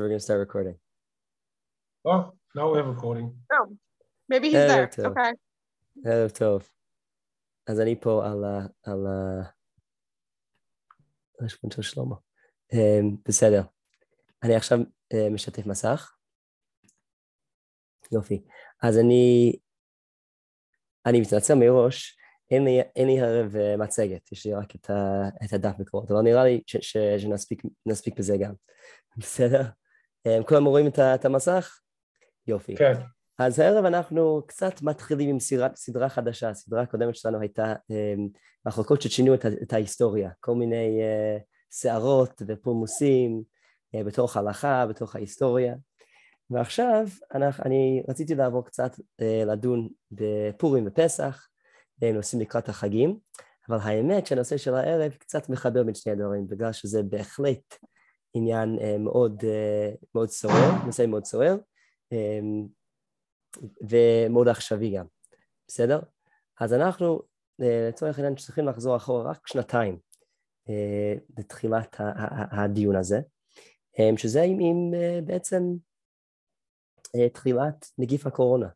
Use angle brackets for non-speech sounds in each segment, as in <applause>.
So we're going to start recording. Oh, now we're recording. Oh, maybe he's Yeah, there. too. Okay. ערב טוב. אז אני פה על ה... על ה... החשבון של שלמה. בסדר. אני עכשיו אה, משתף מסך. יופי. אז אני... אני מתנצל מראש, אין לי, אין לי ערב אה, מצגת, יש לי רק את, ה, את הדף מקורות, אבל נראה לי ש, ש, שנספיק נספיק בזה גם. <laughs> בסדר? אמ, כולם רואים את, את המסך? יופי. כן. אז הערב אנחנו קצת מתחילים עם סדרה, סדרה חדשה, הסדרה הקודמת שלנו הייתה um, מחלקות ששינו את, את ההיסטוריה, כל מיני uh, סערות ופולמוסים uh, בתוך הלכה, בתוך ההיסטוריה. ועכשיו אנחנו, אני רציתי לעבור קצת uh, לדון בפורים ופסח, uh, נושאים לקראת החגים, אבל האמת שהנושא של הערב קצת מחבר בין שני הדברים, בגלל שזה בהחלט עניין uh, מאוד, uh, מאוד סוער, נושא מאוד סוער. ומאוד עכשווי גם, בסדר? אז אנחנו אה, לצורך העניין צריכים לחזור אחורה רק שנתיים אה, לתחילת הדיון הזה, אה, שזה עם, עם אה, בעצם אה, תחילת נגיף הקורונה,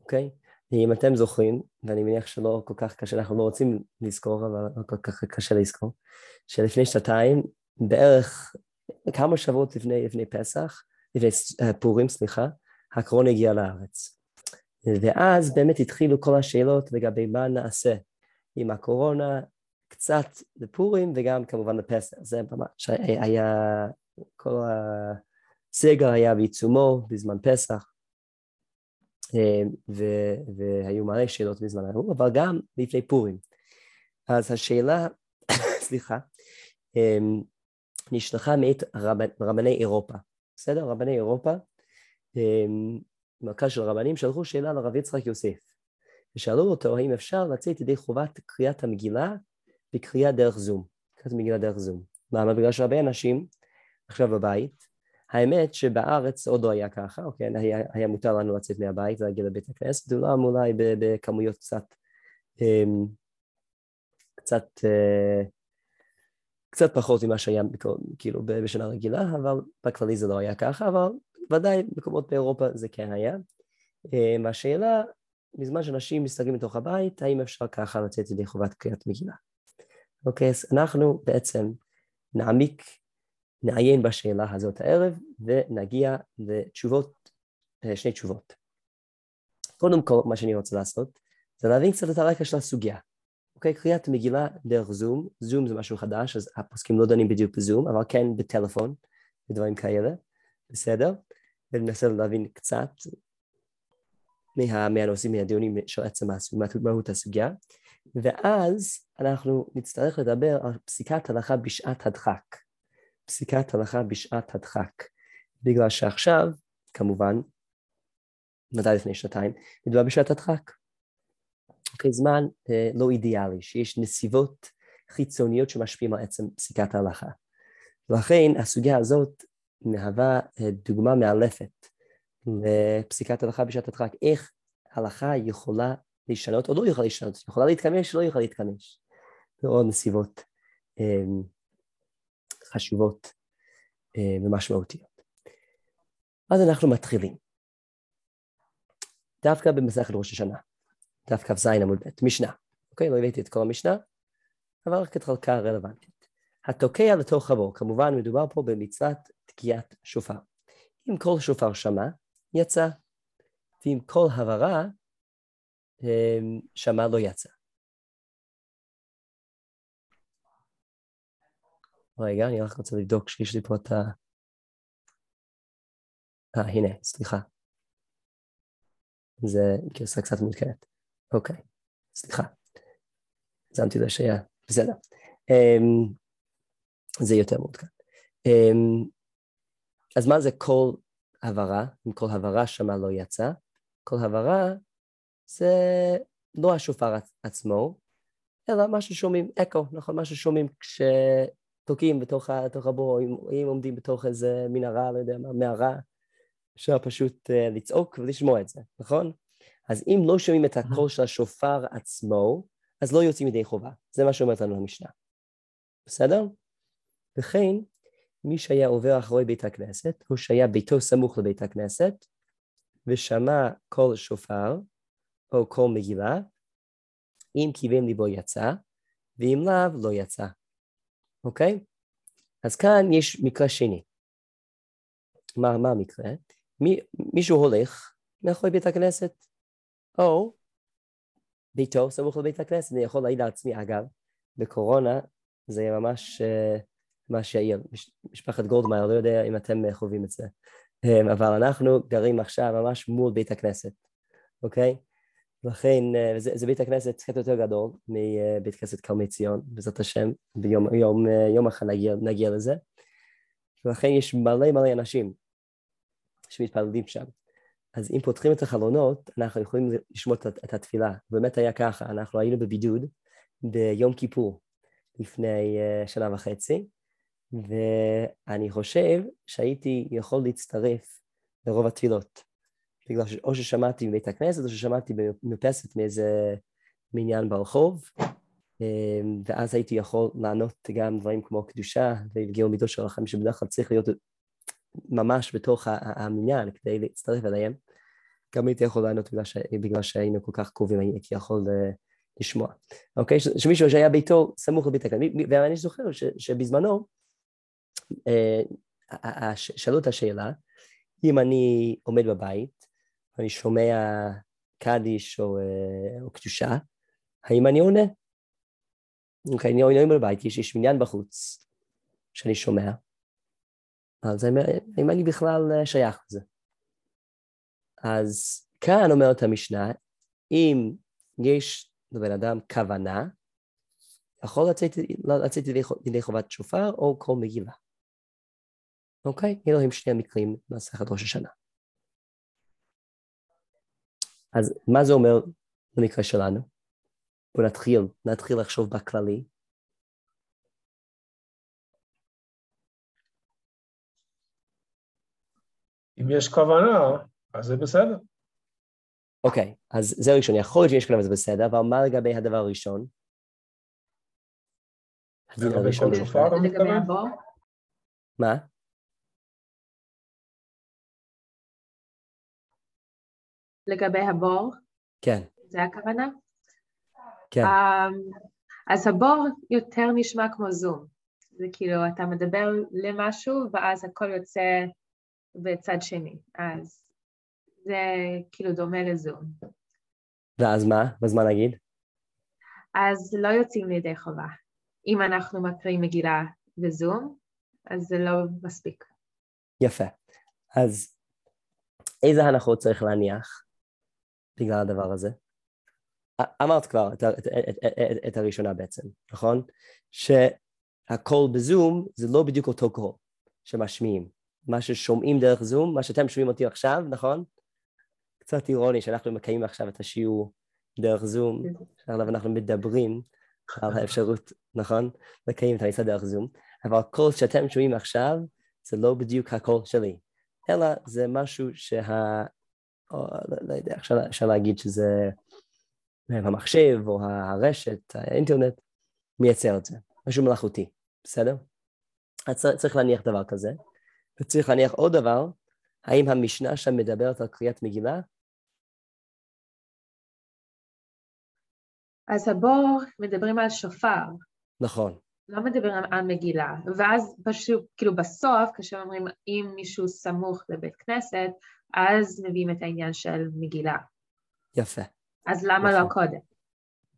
אוקיי? אם אתם זוכרים, ואני מניח שלא כל כך קשה, אנחנו לא רוצים לזכור, אבל לא כל כך קשה לזכור, שלפני שנתיים, בערך כמה שבועות לפני, לפני פסח, לפני אה, פורים, סליחה, הקורונה הגיעה לארץ. ואז באמת התחילו כל השאלות לגבי מה נעשה עם הקורונה, קצת לפורים וגם כמובן לפסח. זה ממש היה, כל הסגר היה בעיצומו בזמן פסח, ו, והיו מלא שאלות בזמן ההוא, אבל גם לפני פורים. אז השאלה, <coughs> סליחה, נשלחה מאת רב, רבני אירופה, בסדר? רבני אירופה, מרכז של רבנים שלחו שאלה לרב יצחק יוסף ושאלו אותו האם אפשר לצאת ידי חובת קריאת המגילה בקריאה דרך זום, קריאת המגילה דרך זום. למה? בגלל שהרבה אנשים עכשיו בבית, האמת שבארץ עוד לא היה ככה, אוקיי, היה, היה מותר לנו לצאת מהבית ולהגיע לבית הכנסת, אולם אולי בכמויות קצת, קצת, קצת פחות ממה שהיה כאילו בשנה רגילה, אבל בכללי זה לא היה ככה, אבל ודאי מקומות באירופה זה כן היה. השאלה, בזמן שאנשים מסתגלים מתוך הבית, האם אפשר ככה לצאת ידי חובת קריאת מגילה? אוקיי, אז אנחנו בעצם נעמיק, נעיין בשאלה הזאת הערב, ונגיע לתשובות, שני תשובות. קודם כל, מה שאני רוצה לעשות, זה להבין קצת את הרקע של הסוגיה. אוקיי, קריאת מגילה דרך זום, זום זה משהו חדש, אז הפוסקים לא דנים בדיוק בזום, אבל כן בטלפון, ודברים כאלה, בסדר? וננסה להבין קצת מה, מהנושאים, מהדיונים של עצם מהות הסוגיה, ואז אנחנו נצטרך לדבר על פסיקת הלכה בשעת הדחק. פסיקת הלכה בשעת הדחק. בגלל שעכשיו, כמובן, מתי לפני שנתיים, מדובר בשעת הדחק. אוקיי, זמן אה, לא אידיאלי, שיש נסיבות חיצוניות שמשפיעים על עצם פסיקת ההלכה. ולכן הסוגיה הזאת מהווה דוגמה מאלפת לפסיקת הלכה בשעת הדחק, איך הלכה יכולה להשתנות או לא יכולה להשתנות, יכולה להתכמש או לא יכולה להתכמש. זה עוד נסיבות um, חשובות ומשמעותיות. אז אנחנו מתחילים. דווקא במסכת ראש השנה, דף כ"ז עמוד ב', משנה. אוקיי, לא הבאתי את כל המשנה, אבל רק את חלקה הרלוונטית. התוקע לתוך הבור, כמובן מדובר פה במצוות תקיעת שופר. אם כל שופר שמע, יצא, ואם כל הברה שמע לא יצא. רגע, אני רק רוצה לבדוק שיש לי פה את ה... אה, הנה, סליחה. זה גרסה קצת מעודכנת. אוקיי, סליחה. שמתי לב שהיה, בסדר. Um, זה יותר מעודכן. Um, אז מה זה כל הברה? אם כל הברה שמה לא יצא, כל הברה זה לא השופר עצמו, אלא מה ששומעים, אקו, נכון? מה ששומעים כשתוקעים בתוך, בתוך הבור, אם, אם עומדים בתוך איזה מנהרה, לא יודע מה, מערה, אפשר פשוט uh, לצעוק ולשמוע את זה, נכון? אז אם לא שומעים את הקול של השופר עצמו, אז לא יוצאים ידי חובה. זה מה שאומרת לנו המשנה. בסדר? וכן, מי שהיה עובר אחרי בית הכנסת, הוא שהיה ביתו סמוך לבית הכנסת, ושמע קול שופר, או קול מגילה, אם כיוון ליבו יצא, ואם לאו לא יצא, אוקיי? אז כאן יש מקרה שני. מה, מה המקרה? מי, מישהו הולך מאחורי בית הכנסת, או ביתו סמוך לבית הכנסת, אני יכול להעיד לעצמי, אגב, בקורונה זה ממש, אה, ממש יעיל. משפחת גולדמייר, לא יודע אם אתם חווים את זה, אה, אבל אנחנו גרים עכשיו ממש מול בית הכנסת, אוקיי? לכן אה, זה, זה בית הכנסת קצת יותר גדול מבית כנסת כרמי ציון, בעזרת השם, ביום יום, יום אחר נגיע, נגיע לזה. ולכן יש מלא מלא אנשים שמתפללים שם. אז אם פותחים את החלונות, אנחנו יכולים לשמוע את, התפילה. באמת היה ככה, אנחנו היינו בבידוד ביום כיפור לפני uh, שנה וחצי, ואני חושב שהייתי יכול להצטרף לרוב התפילות. בגלל שאו ששמעתי בבית הכנסת או ששמעתי במרפסת מאיזה מניין ברחוב, אמ, ואז הייתי יכול לענות גם דברים כמו קדושה והגיעו מידות של רחמים שבדרך כלל צריך להיות ממש בתוך המניין כדי להצטרף אליהם. גם הייתי יכול לענות בגלל, ש... בגלל שהיינו כל כך קרובים, הייתי יכול uh, לשמוע. אוקיי? שמישהו שהיה ביתו סמוך לבית הכנסת, ואני זוכר ש... שבזמנו uh, שאלו את השאלה, אם אני עומד בבית ואני שומע קדיש או, uh, או קדושה, האם אני עונה? אוקיי, אני עונה בבית, יש, יש מניין בחוץ שאני שומע, אז האם אני בכלל שייך לזה? אז כאן אומרת המשנה, אם יש לבן אדם כוונה, יכול לצאת, לצאת ידי חובת שופר או קול מגילה. אוקיי? אלו הם שני המקרים במסכת ראש השנה. אז מה זה אומר במקרה שלנו? בואו נתחיל, נתחיל לחשוב בכללי. אם יש כוונה, אז זה בסדר. אוקיי, אז זה ראשון, יכול להיות שיש כלום וזה בסדר, אבל מה לגבי הדבר הראשון? לגבי כל שופר אתה מתכוון? מה? לגבי הבור? כן. זה הכוונה? כן. Um, אז הבור יותר נשמע כמו זום. זה כאילו, אתה מדבר למשהו ואז הכל יוצא בצד שני. אז זה כאילו דומה לזום. ואז מה? אז מה נגיד? אז לא יוצאים לידי חובה. אם אנחנו מקריאים מגילה בזום, אז זה לא מספיק. יפה. אז איזה הנחות צריך להניח בגלל הדבר הזה? אמרת כבר את, את, את, את, את הראשונה בעצם, נכון? שהקול בזום זה לא בדיוק אותו קול שמשמיעים. מה ששומעים דרך זום, מה שאתם שומעים אותי עכשיו, נכון? קצת אירוני שאנחנו מקיימים עכשיו את השיעור דרך זום, שעליו אנחנו מדברים <laughs> על האפשרות, נכון? לקיים את המצווה דרך זום, אבל הקול שאתם שומעים עכשיו זה לא בדיוק הקול שלי, אלא זה משהו שה... או, לא, לא יודע, אפשר, אפשר להגיד שזה המחשב או הרשת, האינטרנט, מייצר את זה, משהו מלאכותי, בסדר? אז צריך להניח דבר כזה, וצריך להניח עוד דבר, האם המשנה שם מדברת על קריאת מגילה אז הבור מדברים על שופר. נכון. לא מדברים על מגילה, ואז פשוט, כאילו בסוף, כאשר אומרים אם מישהו סמוך לבית כנסת, אז מביאים את העניין של מגילה. יפה. אז למה נכון. לא קודם?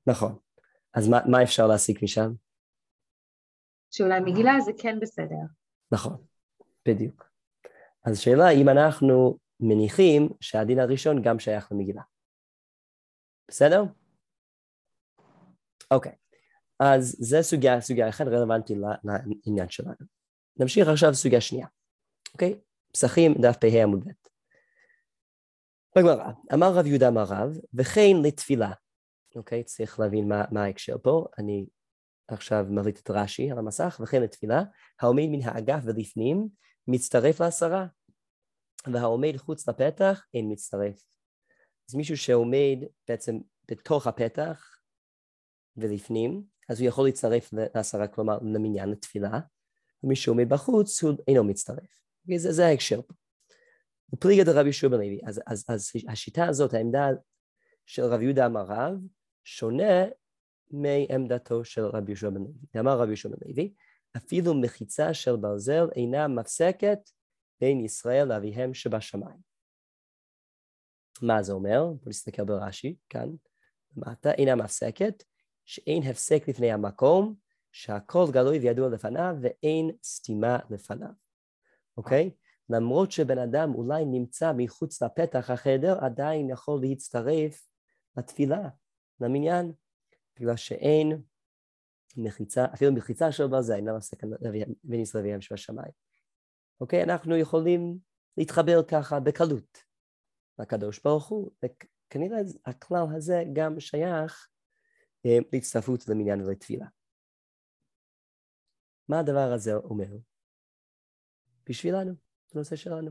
נכון. אז מה, מה אפשר להסיק משם? שאולי מגילה זה כן בסדר. נכון, בדיוק. אז השאלה אם אנחנו מניחים שהדין הראשון גם שייך למגילה. בסדר? אוקיי, אז זה סוגיה, סוגיה אחת רלוונטית לעניין שלנו. נמשיך עכשיו סוגיה שנייה, אוקיי? פסחים, דף פ"ה עמוד ב'. בגמרא, אמר רב יהודה אמר רב, וכן לתפילה. אוקיי, צריך להבין מה, מה ההקשר פה. אני עכשיו מריץ את רש"י על המסך, וכן לתפילה, העומד מן האגף ולפנים, מצטרף לעשרה, והעומד חוץ לפתח, אין מצטרף. אז מישהו שעומד בעצם בתוך הפתח, ולפנים, אז הוא יכול להצטרף לעשרה, כלומר למניין, לתפילה, ומי שעומד בחוץ הוא אינו מצטרף. זה, זה ההקשר פה. ופליגה דרבי יהושע בן לוי. אז, אז, אז השיטה הזאת, העמדה של רבי יהודה אמר רב, שונה מעמדתו של רבי יהושע בן לוי. אמר רבי יהושע בן לוי, אפילו מחיצה של ברזל אינה מפסקת בין ישראל לאביהם שבשמיים. מה זה אומר? בואו נסתכל ברש"י, כאן, למטה, אינה מפסקת, שאין הפסק לפני המקום, שהכל גלוי וידוע לפניו ואין סתימה לפניו, אוקיי? למרות שבן אדם אולי נמצא מחוץ לפתח החדר, עדיין יכול להצטרף לתפילה, למניין, בגלל שאין מחיצה, אפילו מחיצה של ברזל אינה מפסקת בין ישראל ואביהם שבשמיים. אוקיי? אנחנו יכולים להתחבר ככה בקלות לקדוש ברוך הוא, וכנראה הכלל הזה גם שייך להצטרפות למניין ולתפילה. מה הדבר הזה אומר? בשבילנו, בנושא שלנו.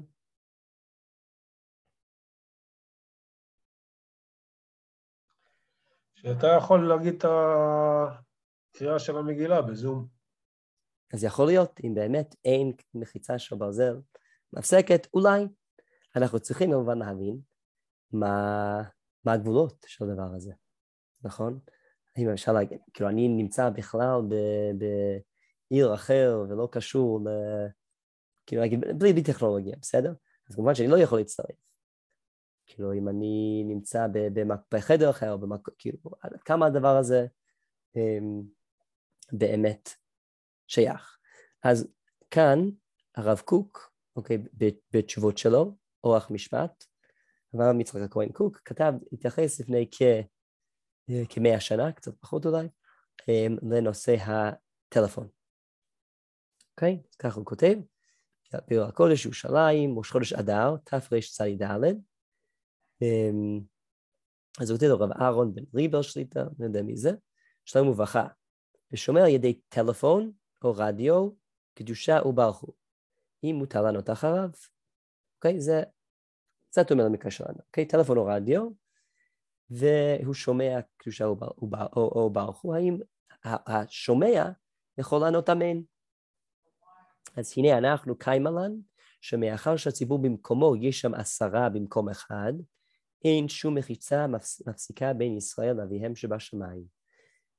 שאתה יכול להגיד את הקריאה של המגילה בזום. אז יכול להיות, אם באמת אין מחיצה של ברזל מפסקת, אולי אנחנו צריכים כמובן להבין מה, מה הגבולות של הדבר הזה, נכון? אם אפשר להגיד, כאילו אני נמצא בכלל בעיר אחר ולא קשור ל... כאילו להגיד, בלי, בלי טכנולוגיה, בסדר? אז כמובן שאני לא יכול להצטרף. כאילו אם אני נמצא בחדר אחר, במק... כאילו כמה הדבר הזה הם, באמת שייך. אז כאן הרב קוק, אוקיי, בתשובות שלו, אורח משפט, הרב מצחק הכהן קוק, כתב, התייחס לפני כ... כמאה שנה, קצת פחות אולי, לנושא הטלפון. אוקיי? אז ככה הוא כותב, פיר הקודש ירושלים, ראש חודש אדר, תרצ"ד, אז הוא כותב לו רב אהרון בן ריבר שליטה, לא יודע מי זה, שלום וברכה, ושומר על ידי טלפון או רדיו, קדושה וברך הוא. אם מותר לענות אחריו, אוקיי? זה קצת אומר למקרה שלנו, אוקיי? טלפון או רדיו, והוא שומע קדושה או, ברך הוא, האם השומע יכול לענות אמן? אז הנה אנחנו קיימלן, שמאחר שהציבור במקומו יש שם עשרה במקום אחד, אין שום מחיצה מפסיקה בין ישראל לאביהם שבשמיים,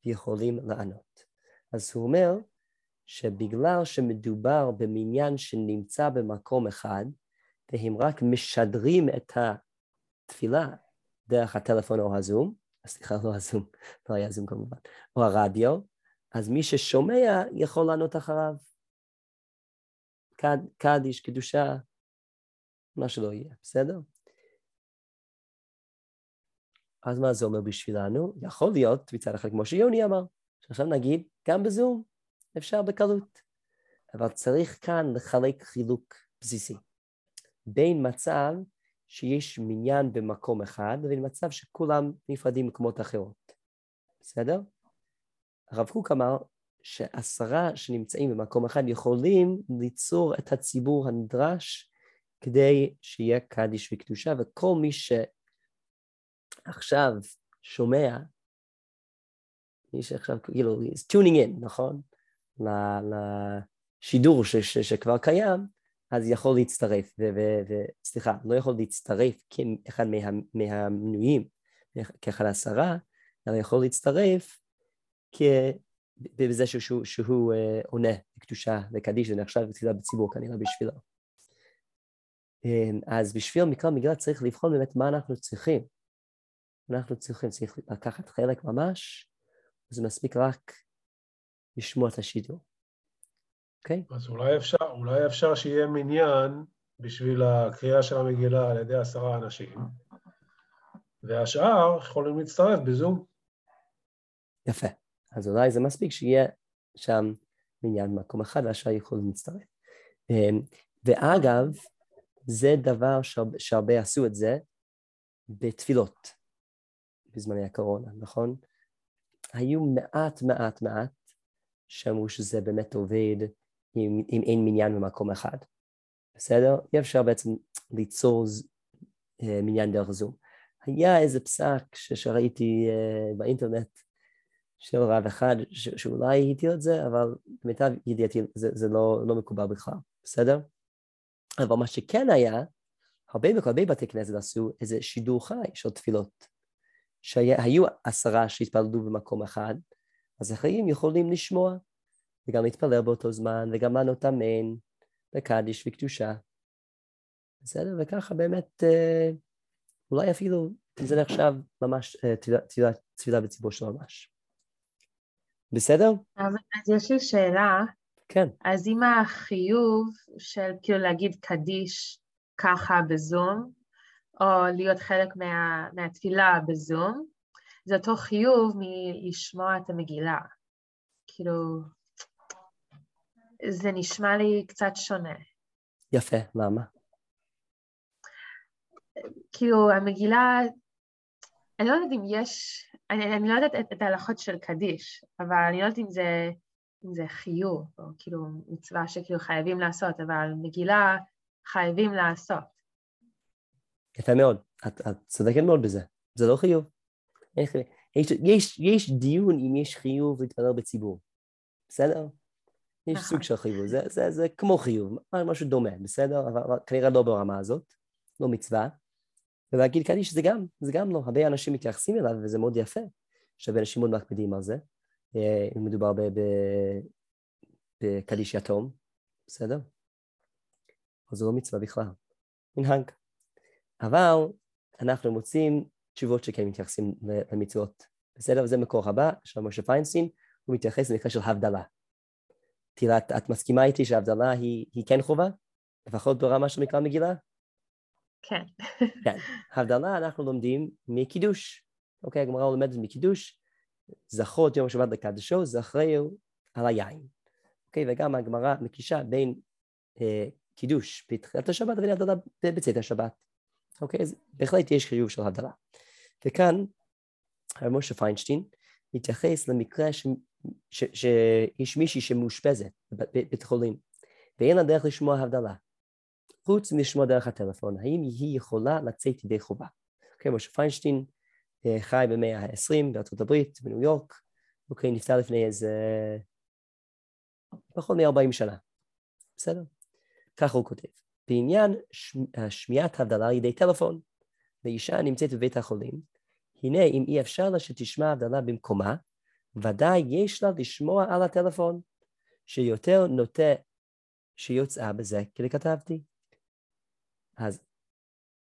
ויכולים לענות. אז הוא אומר שבגלל שמדובר במניין שנמצא במקום אחד, והם רק משדרים את התפילה דרך הטלפון או הזום, סליחה, לא הזום, <laughs> לא היה זום כמובן, או הרדיו, אז מי ששומע יכול לענות אחריו. קד, קדיש, קדושה, מה שלא יהיה, בסדר? אז מה זה אומר בשבילנו? יכול להיות, מצד אחד, כמו שיוני אמר, שעכשיו נגיד, גם בזום אפשר בקלות. אבל צריך כאן לחלק חילוק בסיסי. בין מצב שיש מניין במקום אחד לבין מצב שכולם נפרדים ממקומות אחרות. בסדר? הרב קוק אמר שעשרה שנמצאים במקום אחד יכולים ליצור את הציבור הנדרש כדי שיהיה קדיש וקדושה, וכל מי שעכשיו שומע, מי שעכשיו כאילו, is tuning in, נכון? לשידור ש, ש, שכבר קיים, אז יכול להצטרף, וסליחה, לא יכול להצטרף כאחד מה, מהמנויים, כאחד עשרה, אלא יכול להצטרף. בזה שהוא, שהוא uh, עונה לקדושה וקדיש, זה נחשב תפילה בציבור כנראה בשבילו. אמ, אז בשביל מקרא מגילה צריך לבחון באמת מה אנחנו צריכים. אנחנו צריכים, צריך לקחת חלק ממש, זה מספיק רק לשמוע את השידור. אוקיי? Okay? אז אולי אפשר, אולי אפשר שיהיה מניין בשביל הקריאה של המגילה על ידי עשרה אנשים, והשאר יכולים להצטרף בזום. יפה. אז אולי זה מספיק שיהיה שם מניין במקום אחד והשאר יכולים להצטרף. אמ, ואגב, זה דבר שהרבה עשו את זה בתפילות בזמני הקורונה, נכון? היו מעט מעט מעט שאמרו שזה באמת עובד אם, אם אין מניין במקום אחד. בסדר? אי אפשר בעצם ליצור uh, מניין דרך זום. היה איזה פסק שראיתי uh, באינטרנט של רב אחד ש- שאולי התיר את זה, אבל למיטב ידיעתי זה, זה לא, לא מקובל בכלל, בסדר? אבל מה שכן היה, הרבה, הרבה בתי כנסת עשו איזה שידור חי של תפילות. שהיו עשרה שהתפללו במקום אחד, אז אחרים יכולים לשמוע וגם להתפלל באותו זמן וגם לענות אמן וקדיש וקדושה. בסדר? וככה באמת, אה, אולי אפילו זה נחשב ממש אה, תפילה, בציבור של ממש. בסדר? אז אז יש לי שאלה, כן. אז אם החיוב של כאילו להגיד קדיש ככה בזום, או להיות חלק מה, מהתפילה בזום, זה אותו חיוב מלשמוע את המגילה. כאילו, זה נשמע לי קצת שונה. יפה, למה? כאילו, המגילה, אני לא יודעת אם יש, אני, אני לא יודעת את, את ההלכות של קדיש, אבל אני לא יודעת אם זה, אם זה חיוב, או כאילו מצווה שכאילו חייבים לעשות, אבל מגילה חייבים לעשות. יפה מאוד, את, את צודקת מאוד בזה, זה לא חיוב. יש, יש, יש דיון אם יש חיוב להתפלל בציבור, בסדר? יש נכון. סוג של חיוב, זה, זה, זה כמו חיוב, משהו דומה, בסדר? אבל, אבל כנראה לא ברמה הזאת, לא מצווה. ולהגיד קדיש זה גם, זה גם לא, הרבה אנשים מתייחסים אליו וזה מאוד יפה, שהרבה אנשים מאוד מקפידים על זה, אה, אם מדובר בקדיש יתום, בסדר? אבל זה לא מצווה בכלל, מנהג. אבל אנחנו מוצאים תשובות שכן מתייחסים למצוות, בסדר? וזה מקור הבא של משה פיינשטיין, הוא מתייחס למקרה של הבדלה. תראה, את, את מסכימה איתי שהבדלה היא, היא כן חובה? לפחות ברמה של מקרא מגילה? כן. כן. הבדלה אנחנו לומדים מקידוש. אוקיי, הגמרא לומדת מקידוש, זכור את יום השבת לקדשו, זכרהו על היין. אוקיי, וגם הגמרא מקישה בין אה, קידוש בתחילת השבת לבין הבדלה בצאת השבת. אוקיי, אז בהחלט יש חיוב של הבדלה. וכאן, הרב משה פיינשטיין מתייחס למקרה שיש מישהי שמאושפזת בבית חולים, ואין לה דרך לשמוע הבדלה. חוץ מלשמוע דרך הטלפון, האם היא יכולה לצאת ידי חובה? אוקיי, משה פיינשטיין אה, חי במאה ה-20 בארצות הברית, בניו יורק, אוקיי, נפטר לפני איזה פחות מ-40 שנה, בסדר? ככה הוא כותב. בעניין שמ- שמיעת הבדלה על ידי טלפון, ואישה נמצאת בבית החולים, הנה אם אי אפשר לה שתשמע הבדלה במקומה, ודאי יש לה לשמוע על הטלפון, שיותר נוטה שיוצאה בזה ככתבתי. אז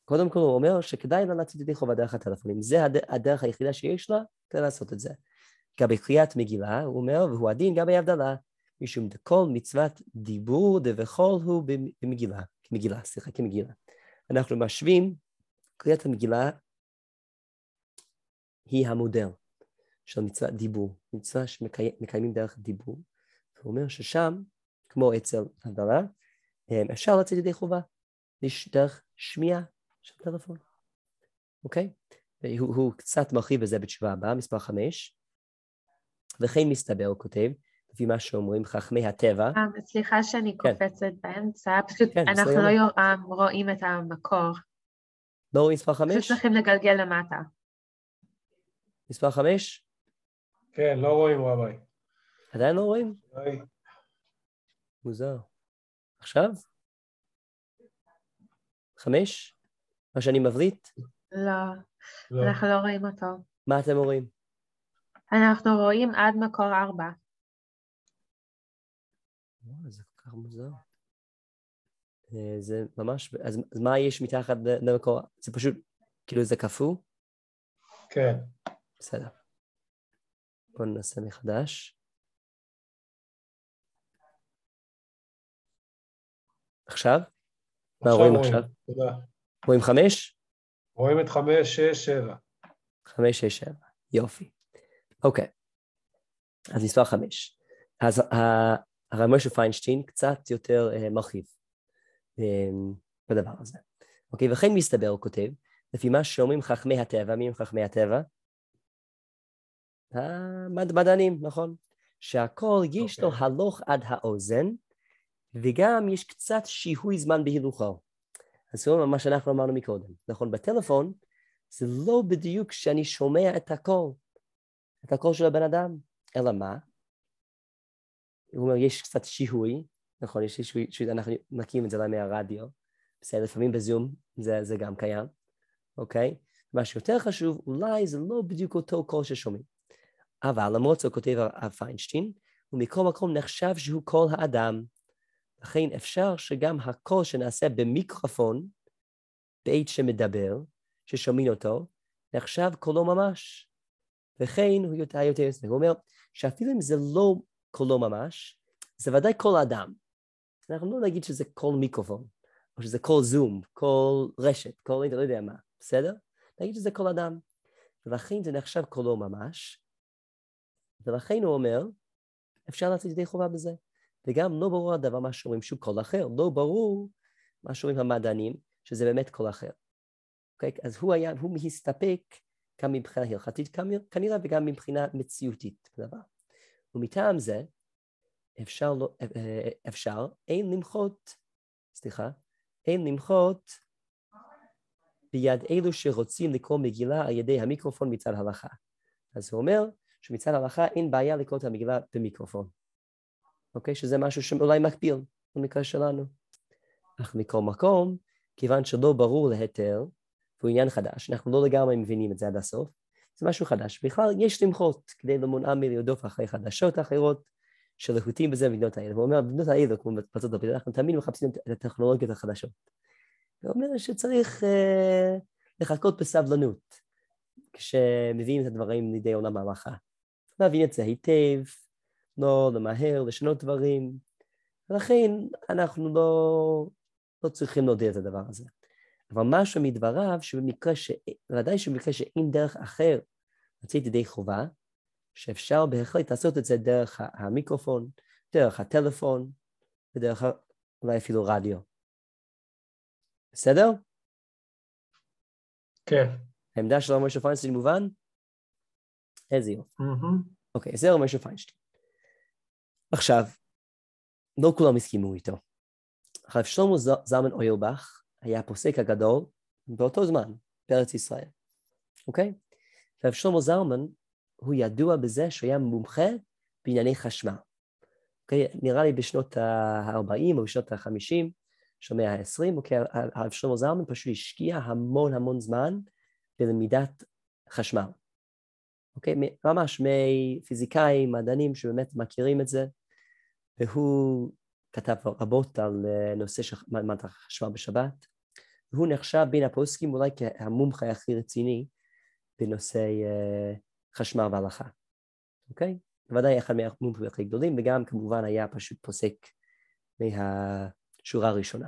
קודם כל הוא אומר שכדאי לה לצאת ידי חובה דרך הטלפון. אם זה הד- הדרך היחידה שיש לה, כדאי לעשות את זה. לגבי קריאת מגילה, הוא אומר, והוא הדין גם בהבדלה, משום דכל מצוות דיבור דבכל הוא במ- במגילה, כמגילה, סליחה, כמגילה. אנחנו משווים, קריאת המגילה היא המודל של מצוות דיבור, מצווה שמקיימים דרך דיבור. הוא אומר ששם, כמו אצל הבדלה, אמ, אפשר לצאת ידי חובה, יש דרך שמיעה של טלפון, אוקיי? והוא הוא קצת מרחיב בזה בתשובה הבאה, מספר חמש. וכן מסתבר, הוא כותב, לפי מה שאומרים חכמי הטבע, אה, סליחה שאני כן. קופצת באמצע, פשוט כן, אנחנו לא אה, רואים את המקור, לא רואים מספר פשוט חמש? צריכים לגלגל למטה. מספר חמש? כן, לא רואים רביי. עדיין לא רואים? אולי- מוזר. עכשיו? חמש? מה שאני מבליט? לא, לא. אנחנו לא רואים אותו. מה אתם רואים? אנחנו רואים עד מקור ארבע. וואו, זה כל כך מוזר. אה, זה ממש, אז אז מה יש מתחת למקור? זה פשוט, כאילו זה קפוא? כן. בסדר. בואו ננסה מחדש. עכשיו? מה רואים עכשיו? תודה. רואים חמש? רואים את חמש, שש, שבע. חמש, שש, שבע. יופי. אוקיי. אז מספר חמש. אז הרב משה פיינשטיין קצת יותר אה, מרחיב אה, בדבר הזה. אוקיי, וכן מסתבר, הוא כותב, לפי מה שאומרים חכמי הטבע, מי הם חכמי הטבע? המדענים, נכון? שהכל יש לו אוקיי. הלוך עד האוזן, וגם יש קצת שיהוי זמן בהילוכו. אז זה מה שאנחנו אמרנו מקודם. נכון, בטלפון זה לא בדיוק שאני שומע את הקול, את הקול של הבן אדם. אלא מה? הוא אומר, יש קצת שיהוי, נכון, יש שיהוי, אנחנו מכירים את זה אולי מהרדיו, בסדר, לפעמים בזום זה, זה גם קיים, אוקיי? מה שיותר חשוב, אולי זה לא בדיוק אותו קול ששומעים. אבל למרות זאת כותב פיינשטיין, ומכל מקום נחשב שהוא קול האדם. לכן אפשר שגם הקול שנעשה במיקרופון, בעת שמדבר, ששומעים אותו, נחשב קולו ממש. וכן הוא יותר יותר יותר. הוא אומר שאפילו אם זה לא קולו ממש, זה ודאי קול אדם. אנחנו לא נגיד שזה קול מיקרופון, או שזה קול זום, קול רשת, קול לא יודע מה, בסדר? נגיד שזה קול אדם. ולכן זה נחשב קולו ממש, ולכן הוא אומר, אפשר לצאת ידי חובה בזה. וגם לא ברור הדבר מה שאומרים שהוא קול אחר, לא ברור מה שאומרים המדענים, שזה באמת קול אחר. Okay? אוקיי? אז הוא היה, הוא מסתפק גם מבחינה הלכתית כנראה וגם מבחינה מציאותית בדבר. ומטעם זה אפשר, לא, אפשר אין למחות, סליחה, אין למחות ביד אלו שרוצים לקרוא מגילה על ידי המיקרופון מצד הלכה. אז הוא אומר שמצד הלכה אין בעיה לקרוא את המגילה במיקרופון, אוקיי? שזה משהו שאולי מקביל במקרה שלנו. אך מכל מקום, כיוון שלא ברור להיתר, והוא עניין חדש, אנחנו לא לגמרי מבינים את זה עד הסוף, זה משהו חדש. בכלל יש למחות כדי למונע מלרדוף אחרי חדשות אחרות שלהוטים בזה במדינות האלה. הוא אומר, במדינות האלה, כמו בארצות הברית, אנחנו תמיד מחפשים את הטכנולוגיות החדשות. הוא אומר שצריך uh, לחכות בסבלנות כשמביאים את הדברים לידי עולם ההלכה. להבין את זה היטב, לא למהר, לשנות דברים, ולכן אנחנו לא, לא צריכים להודיע את הדבר הזה. אבל משהו מדבריו, שבמקרה ש... ודאי שבמקרה שאין דרך אחר לצאת ידי חובה, שאפשר בהחלט לעשות את זה דרך המיקרופון, דרך הטלפון, ודרך אולי אפילו רדיו. בסדר? כן. העמדה של משה פיינשטיין מובן? איזה יופי. אוקיי, זה משה פיינשטיין. עכשיו, לא כולם הסכימו איתו. עכשיו, שלמה זלמן אוירבך היה הפוסק הגדול באותו זמן בארץ ישראל, אוקיי? עכשיו, שלמה זלמן הוא ידוע בזה שהוא היה מומחה בענייני חשמל. אוקיי? נראה לי בשנות ה-40 או בשנות ה-50 של המאה ה-20, אוקיי, הרב שלמה זלמן פשוט השקיע המון המון זמן בלמידת חשמל. אוקיי? ממש מפיזיקאים, מדענים שבאמת מכירים את זה, והוא כתב רבות על אה, נושא של מעמד החשמל בשבת, והוא נחשב בין הפוסקים אולי כהמומחה הכי רציני בנושא uh, חשמל והלכה, אוקיי? בוודאי אחד מהמומחים הכי גדולים, וגם כמובן היה פשוט פוסק מהשורה הראשונה.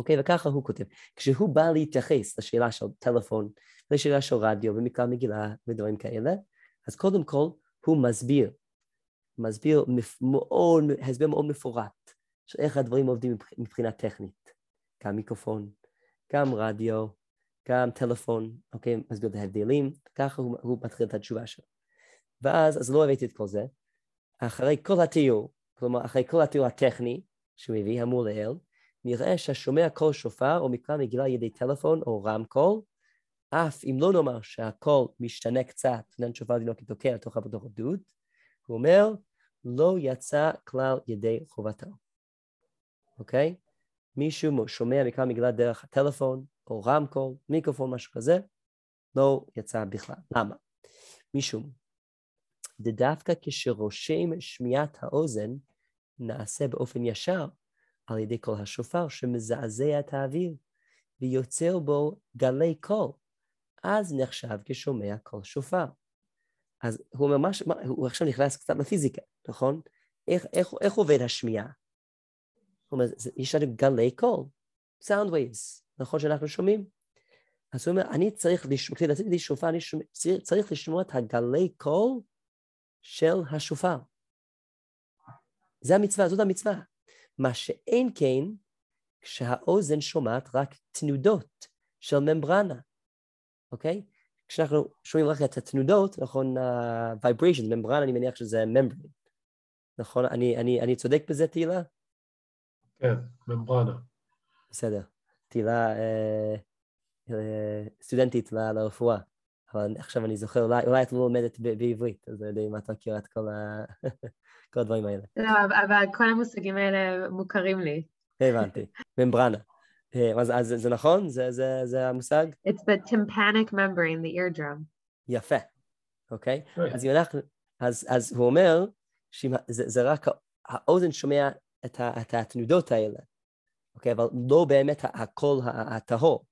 אוקיי? וככה הוא כותב. כשהוא בא להתייחס לשאלה של טלפון, לשאלה של רדיו ומקרא מגילה ודברים כאלה, אז קודם כל הוא מסביר, מסביר מאוד, הסבר מאוד מפורט של איך הדברים עובדים מבחינה טכנית. גם מיקרופון, גם רדיו, גם טלפון, אוקיי, מסביר את ההבדלים, ככה הוא, הוא מתחיל את התשובה שלו. ואז, אז לא הבאתי את כל זה, אחרי כל התיאור, כלומר אחרי כל התיאור הטכני שהוא הביא, אמור לעיל, נראה שהשומע קול שופר או מקרא מגילה על ידי טלפון או רמקול, אף אם לא נאמר שהקול משתנה קצת, עניין שופר דינו כתוקע לתוך בתוך הדות, הוא אומר, לא יצא כלל ידי חובתו, אוקיי? מישהו שומע מקרא מגילה דרך הטלפון או רמקול, מיקרופון, משהו כזה, לא יצא בכלל. למה? משום דווקא כשרושם שמיעת האוזן נעשה באופן ישר על ידי קול השופר שמזעזע את האוויר ויוצר בו גלי קול, אז נחשב כשומע קול שופר. אז הוא אומר, מה, הוא עכשיו נכנס קצת לפיזיקה, נכון? איך, איך, איך עובד השמיעה? הוא אומר, יש לנו גלי קול, sound waves, נכון שאנחנו שומעים? אז הוא אומר, אני צריך לשמוע, כדי לתת לי שופר, אני שומע, צריך לשמוע את הגלי קול של השופר. זה המצווה, זאת המצווה. מה שאין כן, כשהאוזן שומעת רק תנודות של ממברנה, אוקיי? כשאנחנו שומעים רק את התנודות, נכון, ה-vibration, uh, ממברנה, אני מניח שזה ממברנה. נכון? אני, אני, אני צודק בזה, תהילה? כן, ממברנה. בסדר. תהילה אה, אה, סטודנטית לרפואה, אבל עכשיו אני זוכר, אולי, אולי את לא לומדת ב- בעברית, אז אני יודע אם את מכירה את כל, ה... <laughs> כל הדברים האלה. לא, אבל כל המושגים האלה מוכרים לי. הבנתי, ממברנה. אה, אז, אז זה נכון? זה, זה, זה המושג? It's the tympanic membrane, the eardrum. יפה, אוקיי? אוי. אז אנחנו, אז, אז הוא אומר שזה זה רק האוזן שומע את, ה, את התנודות האלה, אוקיי? אבל לא באמת הקול הטהור.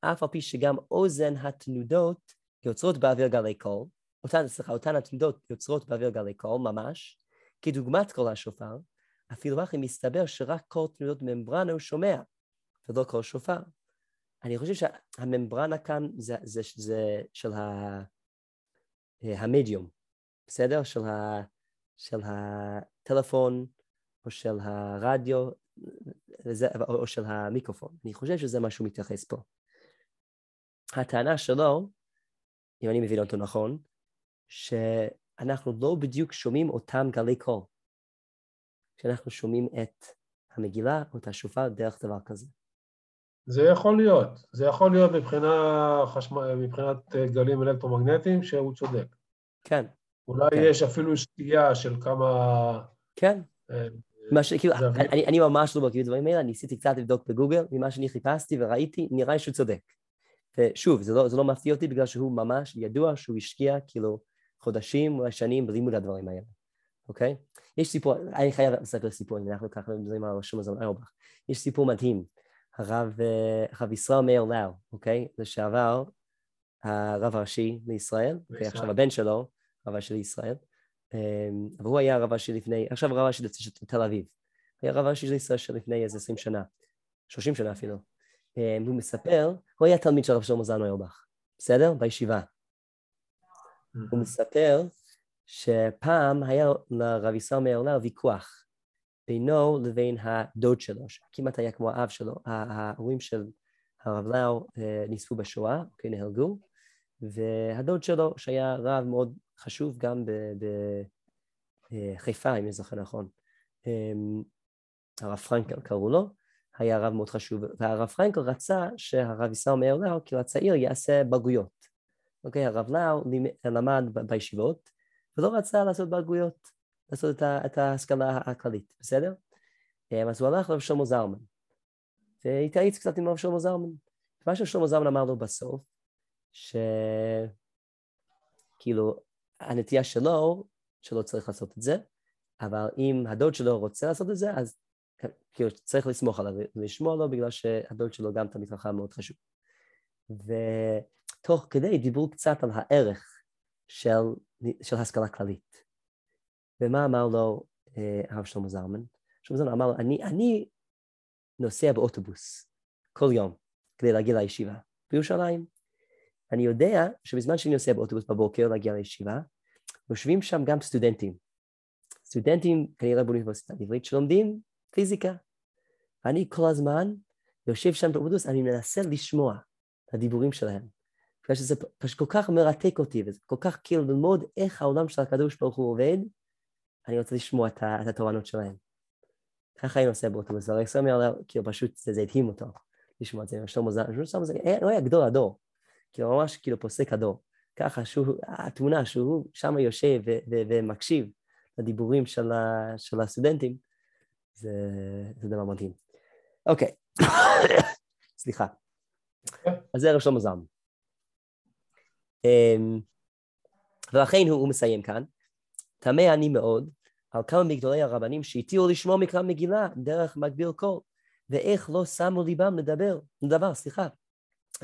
אף על פי שגם אוזן התנודות יוצרות באוויר גלי קול, אותן, סליחה, אותן התנודות יוצרות באוויר גלי קול ממש, כדוגמת קול השופר, אפילו הכי מסתבר שרק קול תנודות ממברנה הוא שומע, ולא קול שופר. אני חושב שהממברנה כאן זה, זה, זה של ה, המדיום, בסדר? של, ה, של הטלפון או של הרדיו וזה, או, או של המיקרופון. אני חושב שזה מה שהוא מתייחס פה. הטענה שלו, אם אני מבין אותו נכון, שאנחנו לא בדיוק שומעים אותם גלי קול. שאנחנו שומעים את המגילה או את השופר דרך דבר כזה. זה יכול להיות, זה יכול להיות מבחינה חשמל, מבחינת אה, גלים אלקטרומגנטיים שהוא צודק. כן, אולי כן. יש אפילו סטייה של כמה... כן. אה, מה ש... כאילו. אני, אני- ממש לא בקיא בדברים האלה, ניסיתי קצת לבדוק בגוגל, ממה שאני חיפשתי וראיתי, נראה שהוא צודק. ושוב, זה לא, זה לא מפתיע אותי בגלל שהוא ממש ידוע שהוא השקיע כאילו חודשים או שנים בלימוד הדברים האלה, אוקיי? יש סיפור, אני חייב לספר סיפור, אם אנחנו ככה מדברים על רשום הזמן אורבך. יש סיפור מדהים, הרב, אה, הרב ישראל מאיר לאו, אוקיי? לשעבר הרב הראשי לישראל, אוקיי? לישראל. עכשיו הבן שלו, הרב הראשי לישראל, אמ, אבל הוא היה הרב הראשי לפני, עכשיו הרב הראשי של תל אביב. היה הרב הראשי של ישראל של לפני איזה 20 שנה, 30 שנה אפילו. אמ, הוא מספר, הוא היה תלמיד של הרב שלמה זלמן אוירבך, בסדר? בישיבה. הוא מספר שפעם היה לרב ישראל מאיר לאו ויכוח בינו לבין הדוד שלו, שכמעט היה כמו האב שלו. ההורים של הרב לאו אה, נספו בשואה, אוקיי, נהרגו, והדוד שלו, שהיה רב מאוד חשוב גם בחיפה, אם אני זוכר נכון, הרב פרנקל קראו לו, היה רב מאוד חשוב, והרב פרנקל רצה שהרב ישראל מאיר לאו, כאילו הצעיר, יעשה בגרויות. אוקיי, הרב לאו למד בישיבות, ולא רצה לעשות בגרויות, לעשות את, את ההשכלה הכללית, בסדר? אמ, אז הוא הלך לרב שלמה זלמן, והתייעץ קצת עם הרב שלמה זלמן. מה ששלמה זלמן אמר לו בסוף, שכאילו הנטייה שלו, שלא צריך לעשות את זה, אבל אם הדוד שלו רוצה לעשות את זה, אז כאילו צריך לסמוך עליו ולשמוע לו, בגלל שהדוד שלו גם תמיד חכם מאוד חשוב. ותוך כדי דיברו קצת על הערך של, של השכלה כללית. ומה אמר לו אה, הרב שלמה זלמן? שלמה זלמן אמר לו, אני, אני נוסע באוטובוס כל יום כדי להגיע לישיבה בירושלים. אני יודע שבזמן שאני נוסע באוטובוס בבוקר להגיע לישיבה, יושבים שם גם סטודנטים. סטודנטים כנראה באוניברסיטה העברית שלומדים פיזיקה. ואני כל הזמן יושב שם באוטובוס, אני מנסה לשמוע את הדיבורים שלהם. בגלל שזה פשוט כל כך מרתק אותי, וזה כל כך כאילו ללמוד איך העולם של הקדוש ברוך הוא עובד, אני רוצה לשמוע את, את התורנות שלהם. ככה אני נוסע באוטובוס, הרי ישראל אומר, כאילו פשוט זה, זה הדהים אותו, לשמוע את זה, שלמה זלמן, שלמה זלמן, הוא היה גדול הדור, כאילו ממש כאילו פוסק הדור. ככה שהוא, התמונה שהוא שם יושב ו- ו- ומקשיב לדיבורים של, ה- של הסטודנטים, זה, זה דבר מדהים. אוקיי, <coughs> סליחה. אז זה הרב שלמה זלמן. אמ, ולכן הוא, מסיים כאן, תמה אני מאוד על כמה מגדולי הרבנים שהתירו לשמוע מקרא מגילה דרך מגביר קול, ואיך לא שמו ליבם לדבר, לדבר, סליחה,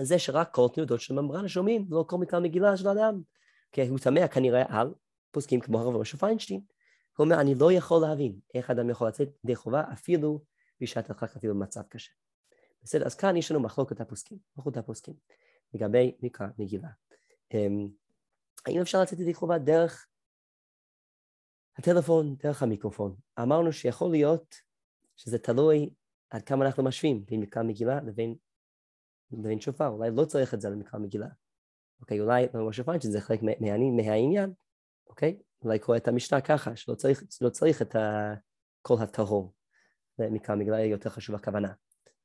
זה שרק כל תנודות של ממברנה שומעים, לא כל מקרא מגילה של אדם. כי הוא תמה כנראה על פוסקים כמו הרב משה פיינשטיין. הוא אומר, אני לא יכול להבין איך אדם יכול לצאת ידי חובה אפילו בשעת הדחק, אפילו במצב קשה. בסדר, אז כאן יש לנו מחלוקת הפוסקים, מחלוקת הפוסקים, לגבי מקרא מגילה. אמ, האם אפשר לצאת ידי חובה דרך הטלפון, דרך המיקרופון? אמרנו שיכול להיות שזה תלוי עד כמה אנחנו משווים בין מקרא מגילה לבין, לבין שופר, אולי לא צריך את זה למקרא מגילה. אוקיי, אולי למשה פיינשטיין זה חלק מה- מה- מהעניין, אוקיי? אולי קורא את המשנה ככה, שלא צריך, לא צריך את הקול הטהור. למקרא מגילה יותר חשוב הכוונה.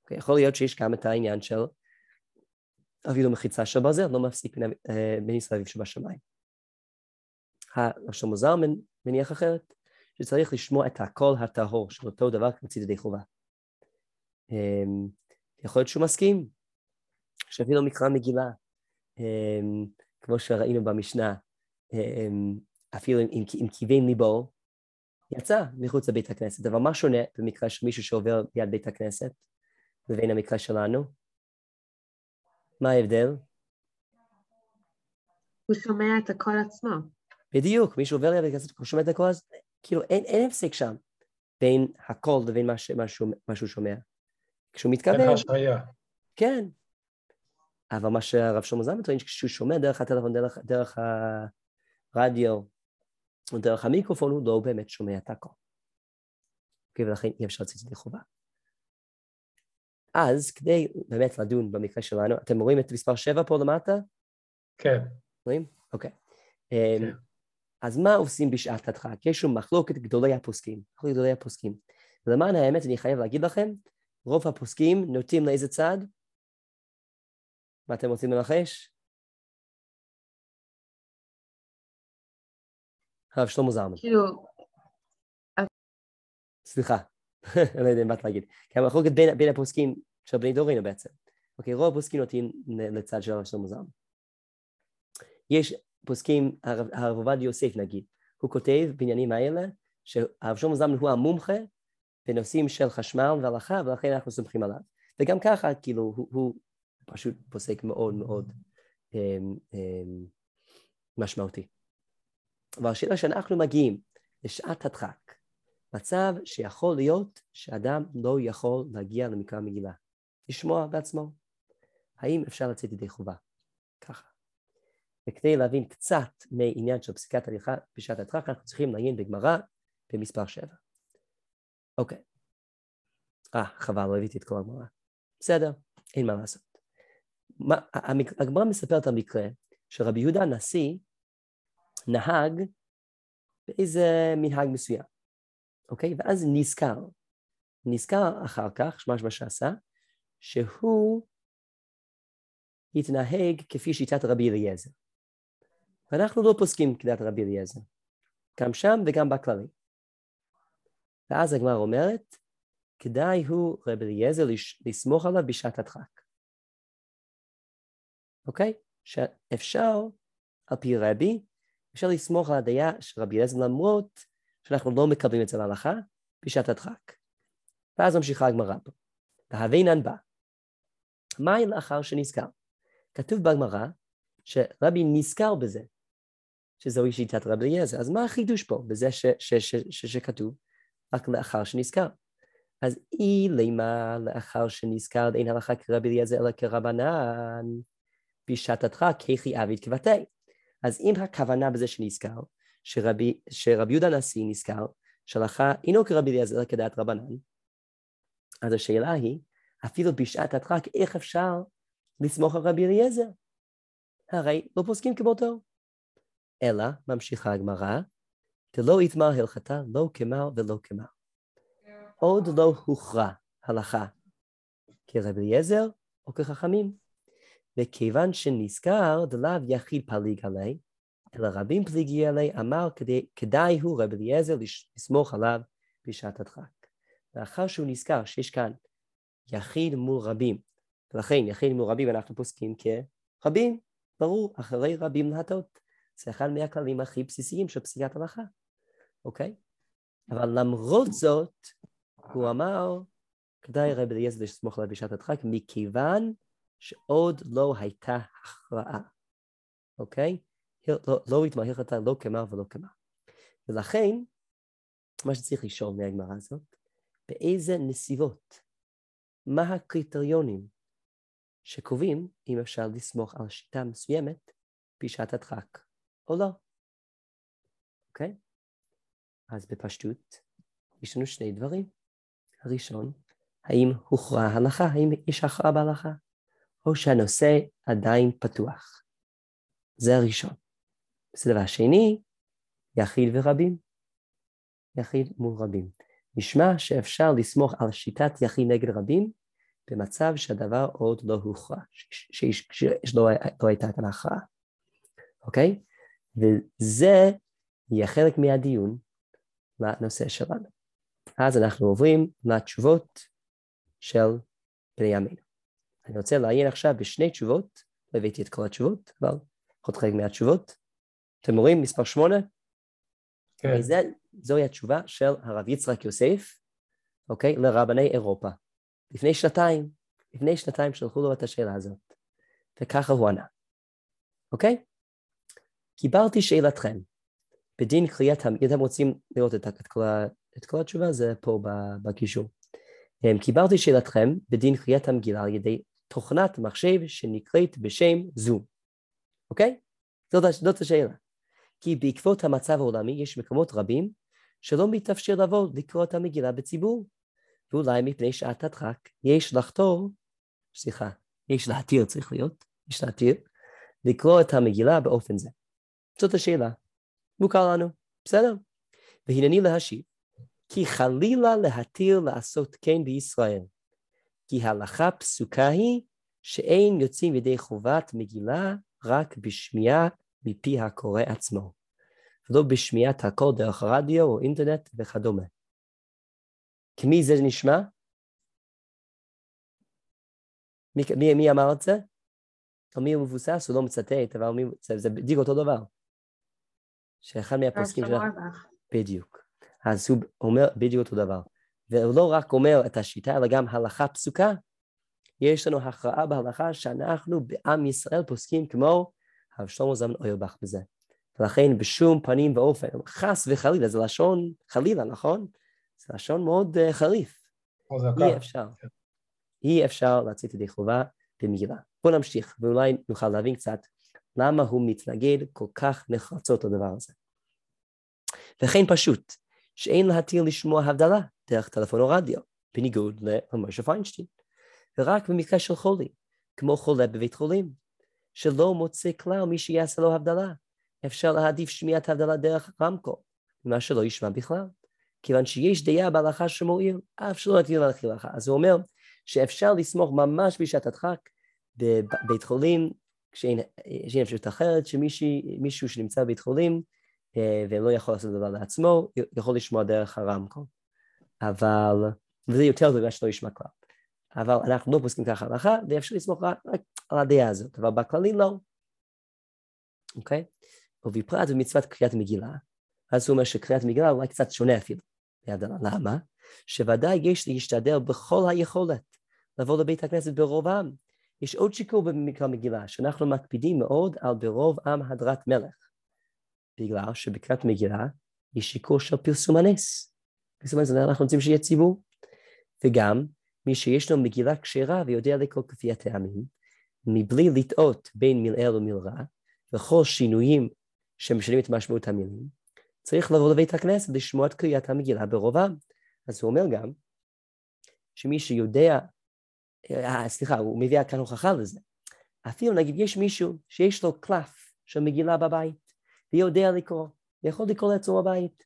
אוקיי? יכול להיות שיש גם את העניין של אפילו מחיצה של ברזל לא מפסיק מניס שבשמיים. עכשיו מוזר מניח אחרת, שצריך לשמוע את הקול הטהור של אותו דבר כמצית ידי חובה. אמ, יכול להיות שהוא מסכים, שאפילו מקרא מגילה, אמ, כמו שראינו במשנה, אמ, אפילו עם, עם כיוון ליבו, יצא מחוץ לבית הכנסת. אבל מה שונה במקרה של מישהו שעובר ליד בית הכנסת לבין המקרה שלנו? מה ההבדל? הוא שומע את הקול עצמו. בדיוק, מי שעובר ליד בית הכנסת, הוא שומע את הקול, אז כאילו אין, אין הפסק שם בין הקול לבין מה, ש, מה, שהוא, מה שהוא שומע. כשהוא מתכוון... אין השעיה. כן. אבל מה שהרב שלמה זלמן טוען, כשהוא שומע דרך הטלפון, דרך, דרך הרדיו, דרך המיקרופון, הוא לא באמת שומע את הכל. ולכן אי אפשר לצאת ידי חובה. אז כדי באמת לדון במקרה שלנו, אתם רואים את מספר 7 פה למטה? כן. רואים? אוקיי. כן. אמ, אז מה עושים בשעת הדחק? יש שם מחלוקת גדולי הפוסקים, מחלוקת גדולי הפוסקים. ולמען האמת אני חייב להגיד לכם, רוב הפוסקים נוטים לאיזה צד? מה אתם רוצים לנחש? הרב שלמה זרמן. כאילו... סליחה, <laughs> אני לא יודע מה את להגיד. כי המחלוקת בין, בין הפוסקים של בני דורינו בעצם. אוקיי, רוב הפוסקים נוטים לצד של הרב שלמה זרמן. יש פוסקים, הרב עובדיה יוסף נגיד, הוא כותב בעניינים האלה שהרב שלמה זלמן הוא המומחה בנושאים של חשמל והלכה ולכן אנחנו סומכים עליו. וגם ככה כאילו הוא, הוא פשוט פוסק מאוד מאוד um, um, משמעותי. והשאלה שאנחנו מגיעים לשעת הדחק, מצב שיכול להיות שאדם לא יכול להגיע למקרא מגילה, לשמוע בעצמו. האם אפשר לצאת ידי חובה? ככה. וכדי להבין קצת מעניין של פסיקת הליכה בשעת הדחק, אנחנו צריכים לעיין בגמרא במספר 7. אוקיי. אה, חבל, לא הבאתי את כל הגמרא. בסדר, אין מה לעשות. הגמרא מספרת על מקרה שרבי יהודה הנשיא נהג באיזה מנהג מסוים, אוקיי? ואז נזכר, נזכר אחר כך, מה שעשה, שהוא התנהג כפי שיטת רבי אליעזר. ואנחנו לא פוסקים כדת רבי אליעזר, גם שם וגם בכללי. ואז הגמר אומרת, כדאי הוא רבי אליעזר לסמוך עליו בשעת הדחק. אוקיי? שאפשר, על פי רבי, אפשר לסמוך על הדעה של רבי אליעזר למרות שאנחנו לא מקבלים את זה להלכה בשעת הדחק. ואז ממשיכה הגמרא פה. והבינן בא. מהי לאחר שנזכר? כתוב בגמרא שרבי נזכר בזה, שזוהי שיטת רבי אליעזר. אז מה החידוש פה בזה ש, ש, ש, ש, שכתוב רק לאחר שנזכר? אז אי לימה לאחר שנזכר אין הלכה כרבי אליעזר אלא כרבנן בשעתתך ככי עביד כבתי. אז אם הכוונה בזה שנזכר, שרבי, שרבי יהודה הנשיא נזכר, שהלכה אינו כרבי אליעזר כדעת רבנן, אז השאלה היא, אפילו בשעת הדחק, איך אפשר לסמוך על רבי אליעזר? הרי לא פוסקים כמותו. אלא, ממשיכה הגמרא, דלא יתמר הלכתה, לא כמר ולא כמר. עוד לא הוכרע הלכה כרב אליעזר או כחכמים. וכיוון שנזכר דלאו יחיד פליג עלי, אלא רבים פליגי עלי, אמר כדי, כדאי הוא רב אליעזר לסמוך עליו בשעת הדחק. לאחר שהוא נזכר שיש כאן יחיד מול רבים, ולכן יחיד מול רבים אנחנו פוסקים כרבים, ברור, אחרי רבים להטות. זה אחד מהכללים הכי בסיסיים של פסיקת הלכה, אוקיי? אבל למרות זאת, הוא אמר, כדאי רבי אליעזר לסמוך עליו בשעת הדחק, מכיוון שעוד לא הייתה הכרעה, אוקיי? לא, לא התמהר אותה לא כמר ולא כמר. ולכן, מה שצריך לשאול מהגמרא הזאת, באיזה נסיבות, מה הקריטריונים שקובעים אם אפשר לסמוך על שיטה מסוימת בשעת הדחק או לא. אוקיי? אז בפשטות, יש לנו שני דברים. הראשון, האם הוכרע הלכה, האם יש הכרעה בהלכה, או שהנושא עדיין פתוח. זה הראשון. בסדר, והשני, יחיד ורבים. יחיד מול רבים. נשמע שאפשר לסמוך על שיטת יחיד נגד רבים במצב שהדבר עוד לא הוכרע, שלא לא הייתה כאן הכרעה, אוקיי? וזה יהיה חלק מהדיון לנושא שלנו. אז אנחנו עוברים לתשובות של בני ימינו. אני רוצה לעיין עכשיו בשני תשובות, לא הבאתי את כל התשובות, אבל עוד חלק מהתשובות. אתם רואים מספר שמונה? כן. וזה, זוהי התשובה של הרב יצחק יוסף, אוקיי? לרבני אירופה. לפני שנתיים, לפני שנתיים שלחו לו את השאלה הזאת, וככה הוא ענה, אוקיי? קיבלתי שאלתכם, בדין קריאת, אם אתם רוצים לראות את, את, כל, את כל התשובה, זה פה בקישור. קיבלתי שאלתכם בדין קריאת המגילה על ידי תוכנת מחשב שנקראת בשם זום, אוקיי? זאת, זאת השאלה. כי בעקבות המצב העולמי יש מקומות רבים שלא מתאפשר לבוא לקרוא את המגילה בציבור, ואולי מפני שעת הדחק יש לחתור, סליחה, יש להתיר צריך להיות, יש להתיר, לקרוא את המגילה באופן זה. זאת השאלה. מוכר לנו, בסדר? והנני להשיב, כי חלילה להתיר לעשות כן בישראל, כי הלכה פסוקה היא שאין יוצאים ידי חובת מגילה רק בשמיעה מפי הקורא עצמו, ולא בשמיעת הכל דרך רדיו או אינטרנט וכדומה. כמי זה נשמע? מי, מי, מי אמר את זה? על מי הוא מבוסס? הוא לא מצטט, אבל מי, זה, זה בדיוק אותו דבר. שאחד מהפוסקים שלך... בדיוק. אז הוא אומר בדיוק אותו דבר. והוא לא רק אומר את השיטה, אלא גם הלכה פסוקה. יש לנו הכרעה בהלכה שאנחנו בעם ישראל פוסקים כמו הרב שלמה זמן אוירבך בזה. ולכן בשום פנים ואופן, חס וחלילה, זה לשון חלילה, נכון? זה לשון מאוד uh, חריף. אי אפשר. אי אפשר לצאת ידי חובה במגילה. בואו נמשיך, ואולי נוכל להבין קצת למה הוא מתנגד כל כך נחרצות לדבר הזה. וכן פשוט, שאין להתיר לשמוע הבדלה דרך טלפון או רדיו, בניגוד למשה פיינשטיין, ורק במקרה של חולי, כמו חולה בבית חולים, שלא מוצא כלל מי שיעשה לו הבדלה, אפשר להעדיף שמיעת הבדלה דרך רמקול, ממה שלא ישמע בכלל, כיוון שיש דעה בהלכה שמועיל, אף שלא נתיר להלכה. אז הוא אומר שאפשר לסמוך ממש בשעת הדחק בבית חולים, כשאין אפשרות אחרת, שמישהו שנמצא בבית חולים אה, ולא יכול לעשות דבר לעצמו, יכול לשמוע דרך הרמקול. אבל, וזה יותר ממה שלא ישמע כלל. אבל אנחנו לא פוסקים ככה הלכה, ואפשר לסמוך רק, על הדעה הזאת, אבל בכללי לא. אוקיי? ובפרט במצוות קריאת מגילה, אז הוא אומר שקריאת מגילה אולי קצת שונה אפילו. למה? שוודאי יש להשתדל בכל היכולת לבוא לבית הכנסת ברוב עם. יש עוד שיקול במקרא מגילה, שאנחנו מקפידים מאוד על ברוב עם הדרת מלך. בגלל שבקריאת מגילה יש שיקול של פרסום הנס. פרסום הנס, אנחנו רוצים שיהיה ציבור. וגם, מי שיש לו מגילה כשרה ויודע לקרוא כפי הטעמים, מבלי לטעות בין מלעיל ומלרע, וכל שינויים שמשנים את משמעות המילים, צריך לבוא לבית הכנסת לשמוע את קריאת המגילה ברובם. אז הוא אומר גם, שמי שיודע, אה, סליחה, הוא מביא כאן הוכחה לזה. אפילו נגיד יש מישהו שיש לו קלף של מגילה בבית, ויודע לקרוא, יכול לקרוא לעצמו בבית.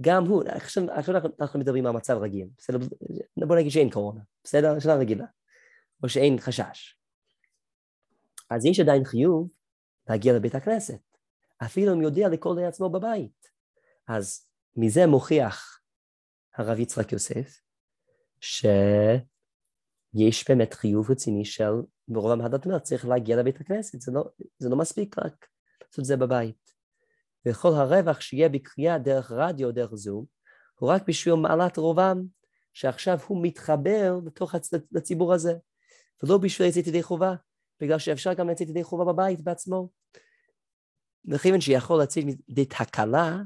גם הוא, עכשיו, עכשיו אנחנו מדברים על מצב רגיל, בסדר? בוא נגיד שאין קורונה, בסדר? שנה רגילה, או שאין חשש. אז יש עדיין חיוב להגיע לבית הכנסת, אפילו אם יודע לקרוא לעצמו בבית. אז מזה מוכיח הרב יצחק יוסף, שיש באמת חיוב רציני של ברוב המהדת אומרת, צריך להגיע לבית הכנסת, זה לא, זה לא מספיק רק לעשות את זה בבית. וכל הרווח שיהיה בקריאה דרך רדיו או דרך זום, הוא רק בשביל מעלת רובם, שעכשיו הוא מתחבר לתוך הצ... לציבור הזה, ולא בשביל לצאת ידי חובה, בגלל שאפשר גם לצאת ידי חובה בבית בעצמו. וכיוון שיכול לצאת ידי תקלה,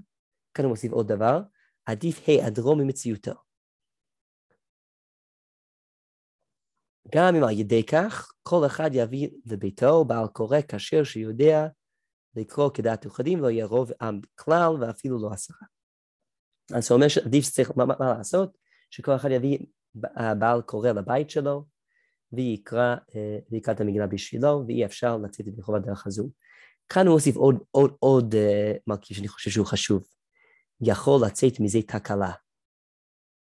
כאן הוא מוסיף עוד דבר, עדיף היעדרו ממציאותו. גם אם על ידי כך, כל אחד יביא לביתו בעל קורא כשר שיודע לקרוא כדעת יוחדים, לא יהיה רוב עם כלל ואפילו לא עשרה. אז הוא אומר שעדיף שצריך, מה, מה לעשות? שכל אחד יביא בעל קורא לבית שלו, ויקרא, אה, ויקרא את המגילה בשבילו, ואי אפשר לצאת את חובת דרך הזו. כאן הוא מוסיף עוד, עוד, עוד uh, מרכיב שאני חושב שהוא חשוב. יכול לצאת מזה תקלה.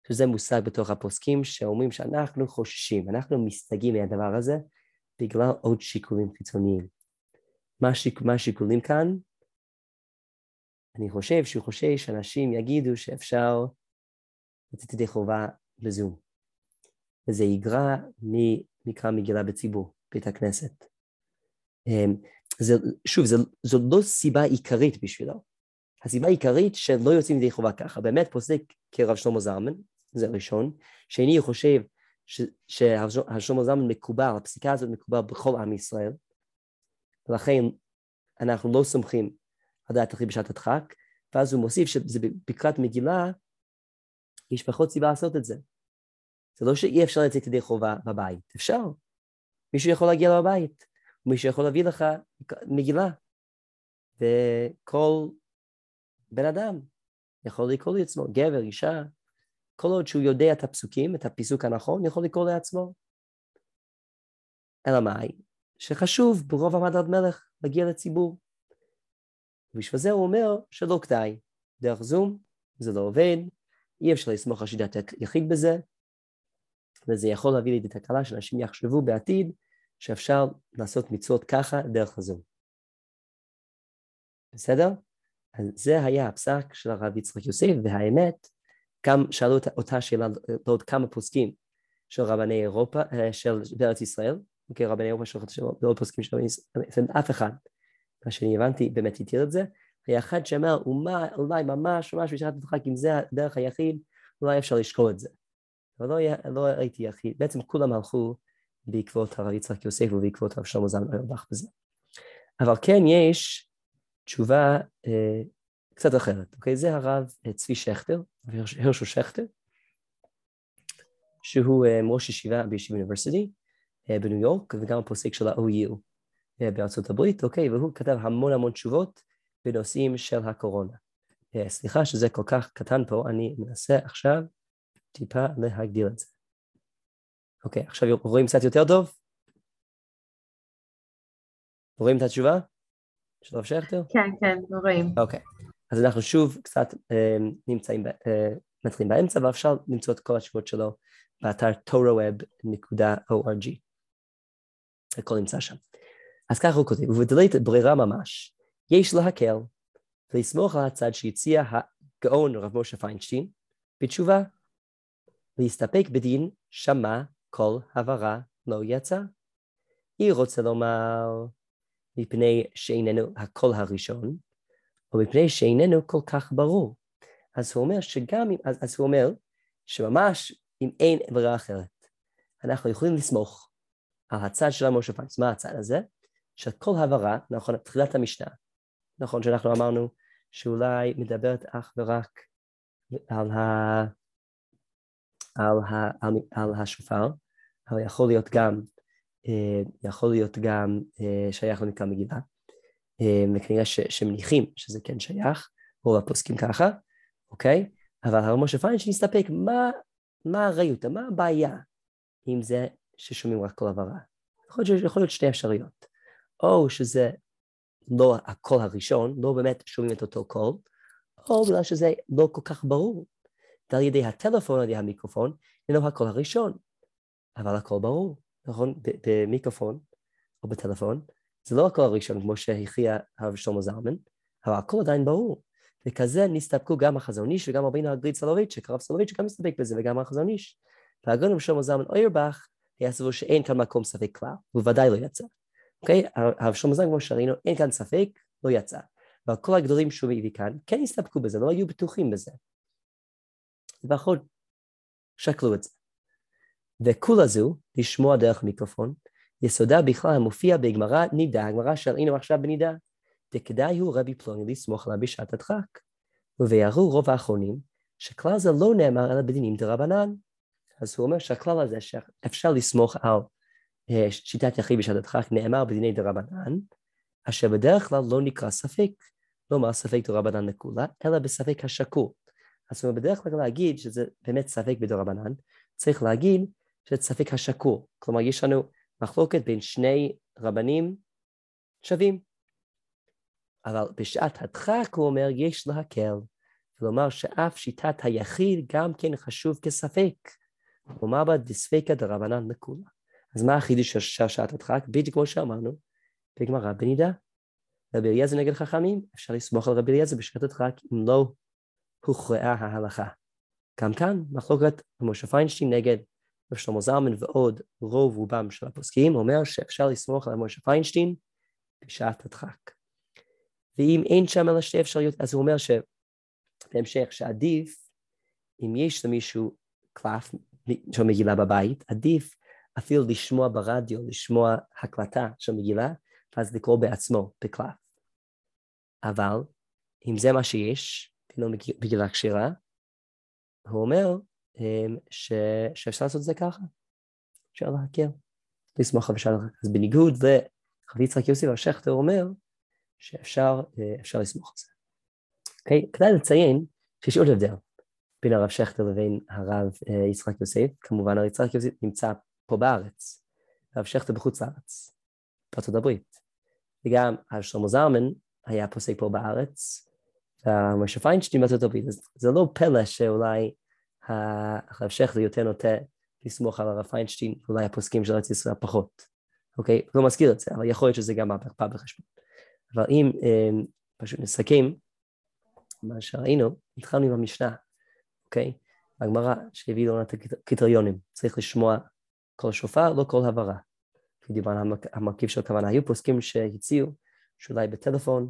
שזה מושג בתוך הפוסקים שאומרים שאנחנו חוששים, אנחנו מסתגים מהדבר הזה בגלל עוד שיקולים חיצוניים. מה, שיק, מה השיקולים כאן? אני חושב שהוא חושש שאנשים יגידו שאפשר לתת ידי חובה בזום. וזה יגרע ממקרא מגילה בציבור, בית הכנסת. אמ, זה, שוב, זו, זו לא סיבה עיקרית בשבילו. הסיבה העיקרית שלא יוצאים ידי חובה ככה, באמת פוסק כרב שלמה זלמן, זה ראשון. הוא חושב שהרב שלמה זלמן מקובל, הפסיקה הזאת מקובל בכל עם ישראל, ולכן אנחנו לא סומכים על דעת אחי בשעת הדחק, ואז הוא מוסיף שזה בקראת מגילה, יש פחות סיבה לעשות את זה. זה לא שאי אפשר לצאת ידי חובה בבית, אפשר. מישהו יכול להגיע לבית, מישהו יכול להביא לך מגילה, וכל בן אדם יכול לקרוא לעצמו, גבר, אישה, כל עוד שהוא יודע את הפסוקים, את הפיסוק הנכון, יכול לקרוא לעצמו. אלא מאי? שחשוב ברוב המדד מלך להגיע לציבור. ובשביל זה הוא אומר שלא כדאי. דרך זום זה לא עובד, אי אפשר לסמוך על שיטת יחיד בזה, וזה יכול להביא לידי תקלה שאנשים יחשבו בעתיד שאפשר לעשות מצוות ככה דרך הזום. בסדר? אז זה היה הפסק של הרב יצחק יוסף, והאמת, גם שאלו אותה שאלה לעוד כמה פוסקים של רבני אירופה, אה, של בארץ ישראל, אוקיי, רבני אירופה של עוד פוסקים של אף אחד, מה שאני הבנתי, באמת התיר את זה, היה אחד שאמר, אולי ממש ממש בשעת הדחק, אם זה הדרך היחיד, אולי אפשר לשקול את זה. אבל לא, לא ראיתי יחיד, בעצם כולם הלכו בעקבות הרב יצחק יוסף ובעקבות הרב שלמה זלמן אוירבך בזה. אבל כן יש תשובה אה, קצת אחרת, אוקיי? זה הרב אה, צבי שכטר, הרשו שכטר, שהוא אה, ראש ישיבה בישיבה אוניברסיטי בניו יורק, וגם הפוסק של ה-OU אה, בארצות הברית, אוקיי? והוא כתב המון המון תשובות בנושאים של הקורונה. אה, סליחה שזה כל כך קטן פה, אני מנסה עכשיו טיפה להגדיל את זה. אוקיי, עכשיו רואים קצת יותר טוב? רואים את התשובה? של הרב שכטר? כן, כן, רואים. אוקיי, אז אנחנו שוב קצת אה, נמצאים, אה, מתחילים באמצע, ואפשר למצוא את כל התשובות שלו באתר toroweb.org. הכל נמצא שם. אז ככה הוא כותב, ובדלית ברירה ממש, יש להקל ולסמוך על הצד שהציע הגאון רב משה פיינשטיין בתשובה להסתפק בדין שמע כל הבהרה לא יצא. היא רוצה לומר מפני שאיננו הקול הראשון, או מפני שאיננו כל כך ברור. אז הוא אומר שגם אם, אז, אז הוא אומר שממש אם אין ברירה אחרת, אנחנו יכולים לסמוך הצד של המשה פיינס. מה הצד הזה? שכל הבהרה, נכון, תחילת המשנה, נכון שאנחנו אמרנו שאולי מדברת אך ורק על, ה, על, ה, על, על השופר, אבל יכול להיות גם, אה, יכול להיות גם אה, שייך למקרא מגילה, אה, וכנראה ש, שמניחים שזה כן שייך, רוב הפוסקים ככה, אוקיי? אבל הרב משה פיינשטיין הסתפק, מה, מה הראיות, מה הבעיה עם זה ששומעים רק כל הבהרה? יכול להיות, יכול להיות שתי אפשרויות, או שזה לא הקול הראשון, לא באמת שומעים את אותו קול, או בגלל שזה לא כל כך ברור. ועל ידי הטלפון, על ידי המיקרופון, אינו הקול הראשון. אבל הקול ברור, נכון? במיקרופון או בטלפון, זה לא הקול הראשון כמו שהכריע הרב שלמה זלמן, אבל הקול עדיין ברור. וכזה נסתפקו גם החזון איש וגם רבינו הגרי"ד סולובייצ'יק, הרב סולובייצ'יק גם מסתפק בזה וגם החזון איש. והגאון שלמה זלמן אוירבך היה סבור שאין כאן מקום ספק כלל, הוא ודאי לא יצא. אוקיי? הרב שלמה זלמן כמו שראינו, אין כאן ספק, לא יצא. אבל כל הגדולים שהוא מביא כאן כן הסתפקו בזה, לא היו בטוחים בזה. לפחות שקלו את זה. וכולה זו, לשמוע דרך מיקרופון, יסודה בכלל המופיע בגמרא נידה, הגמרא שראינו עכשיו בנידה, דכדאי הוא רבי פלוני לסמוך עליו בשעת הדחק. וביארו רוב האחרונים, שכלל זה לא נאמר אלא בדינים דרבנן. אז הוא אומר שהכלל הזה שאפשר לסמוך על אה, שיטת יחיד בשעת הדחק נאמר בדיני דרבנן, אשר בדרך כלל לא נקרא ספק, לא אומר ספק דרבנן לכולה, אלא בספק השקול. אז הוא בדרך כלל להגיד שזה באמת ספק בדרבנן, צריך להגיד שזה ספק השקול. כלומר, יש לנו מחלוקת בין שני רבנים שווים. אבל בשעת הדחק הוא אומר, יש להקל כלומר שאף שיטת היחיד גם כן חשוב כספק. כלומר בה דספקא דרבנן לכולה. אז מה החידוש של שעת הדחק? בדיוק כמו שאמרנו, בגמרא בנידה. רבי אליעזר נגד חכמים, אפשר לסמוך על רבי אליעזר בשעת הדחק אם לא הוכרעה ההלכה. גם כאן מחלוקת משה פיינשטיין נגד ושלמה זלמן ועוד רוב רובם של הפוסקים אומר שאפשר לסמוך על משה פיינשטיין בשעת הדחק. ואם אין שם אלא שתי אפשרויות, אז הוא אומר שבהמשך שעדיף, אם יש למישהו קלף של מגילה בבית, עדיף אפילו לשמוע ברדיו, לשמוע הקלטה של מגילה, ואז לקרוא בעצמו בקלף. אבל אם זה מה שיש, לא מגילה כשרה, הוא אומר אמ, ש... שאפשר לעשות את זה ככה, אפשר להקל, לסמוך על בשעת אז בניגוד לחבי יצחק יוסי והשכטר אומר שאפשר אה, לסמוך על זה. אוקיי? כדאי לציין שיש עוד הבדל בין הרב שכטר לבין הרב יצחק יוסף, כמובן הרב יצחק יוסף נמצא פה בארץ, הרב שכטר בחוץ לארץ, בארצות הברית, וגם הרב שלמה זרמן היה פוסק פה בארץ, ומשה פיינשטיין בארצות הברית, אז זה לא פלא שאולי הרב שכטר יותר נוטה לסמוך על הרב פיינשטיין, אולי הפוסקים של ארץ ישראל פחות, אוקיי? לא מזכיר את זה, אבל יכול להיות שזה גם בא בחשבון. אבל אם אה, פשוט נסכם מה שראינו, התחלנו עם המשנה, אוקיי? הגמרא שהביא לנו את הקריטריונים, צריך לשמוע כל שופר, לא כל הברה. דיברנו המרכיב של הכוונה. היו פוסקים שהציעו שאולי בטלפון,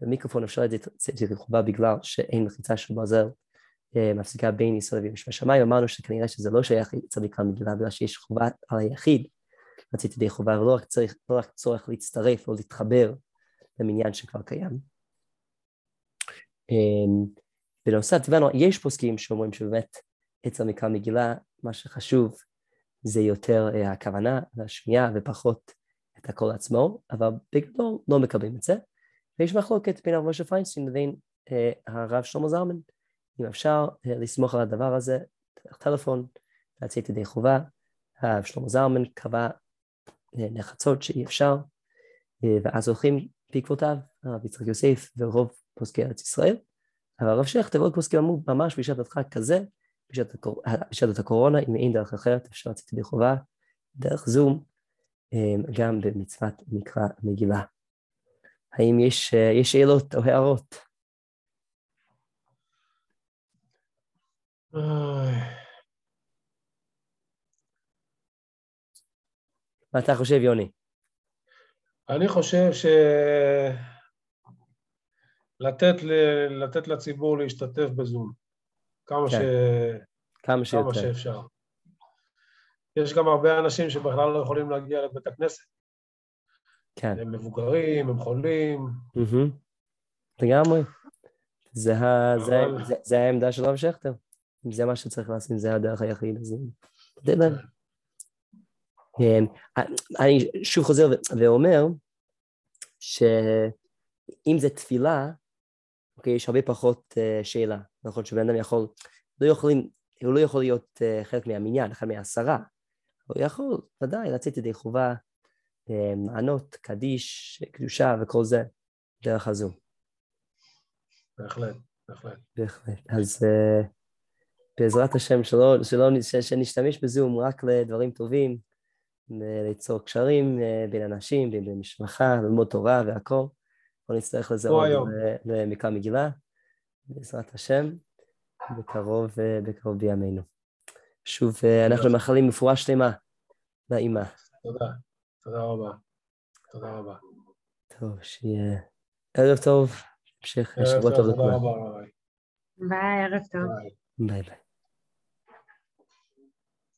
במיקרופון אפשר לצאת את חובה בגלל שאין מחיצה של ברזל אה, מפסיקה בין ישראל וירושלים שמיים, אמרנו שכנראה שזה לא שייך אצל מקרא מגילה, בגלל שיש חובה על היחיד לצאת ידי חובה, ולא רק, צריך, לא רק צורך להצטרף או להתחבר למניין שכבר קיים. בנוסף, דיברנו, יש פוסקים שאומרים שבאמת אצל מקרא מגילה, מה שחשוב זה יותר אה, הכוונה והשמיעה ופחות את הקול עצמו, אבל בגדול לא מקבלים את זה. ויש מחלוקת בין הרב משה פיינסטיין לבין אה, הרב שלמה זלמן. אם אפשר אה, לסמוך על הדבר הזה, טלפון, לצאת ידי חובה. הרב שלמה זלמן קבע נחרצות שאי אפשר, ואז הולכים בעקבותיו, הרב יצחק יוסף ורוב פוסקי ארץ ישראל. אבל הרב שכטר ועוד פוסקים אמרו ממש בשעת הדחק כזה, בשעת, הקור... בשעת הקורונה, אם אין דרך אחרת, אפשר לצאת ידי חובה, דרך זום, גם במצוות מקרא מגילה. האם יש, יש שאלות או הערות? מה אתה חושב, יוני? אני חושב ש... לתת, ל... לתת לציבור להשתתף בזום, כמה, כן. ש... כמה, כמה שאפשר. יש גם הרבה אנשים שבכלל לא יכולים להגיע לבית הכנסת. כן. הם מבוגרים, הם חולים. לגמרי. זה, ה... אבל... זה, זה, זה העמדה של רב שכטר. אם זה מה שצריך לעשות, זה הדרך היחיד, אז להם. כן. אני שוב חוזר ואומר שאם זה תפילה, אוקיי, יש הרבה פחות uh, שאלה. נכון שבן אדם יכול, לא יכולים, הוא לא יכול להיות uh, חלק מהמניין, אחד מהעשרה. הוא יכול, ודאי, לצאת ידי חובה, uh, לענות, קדיש, קדושה וכל זה, דרך הזום. בהחלט, בהחלט. בהחלט. אז uh, בעזרת השם, שלא, שלא, שנשתמש בזום רק לדברים טובים, ליצור קשרים בין אנשים, בין משפחה, ללמוד תורה והכל. לא נצטרך לזה עוד למקרא מגילה, בעזרת השם, בקרוב, בקרוב בימינו. שוב, אנחנו מאחלים רפואה שלמה לאימא. תודה, תודה רבה. תודה רבה. טוב, שיהיה ערב טוב, המשך שבוע טוב לכולם. ביי, ערב טוב. ביי ביי.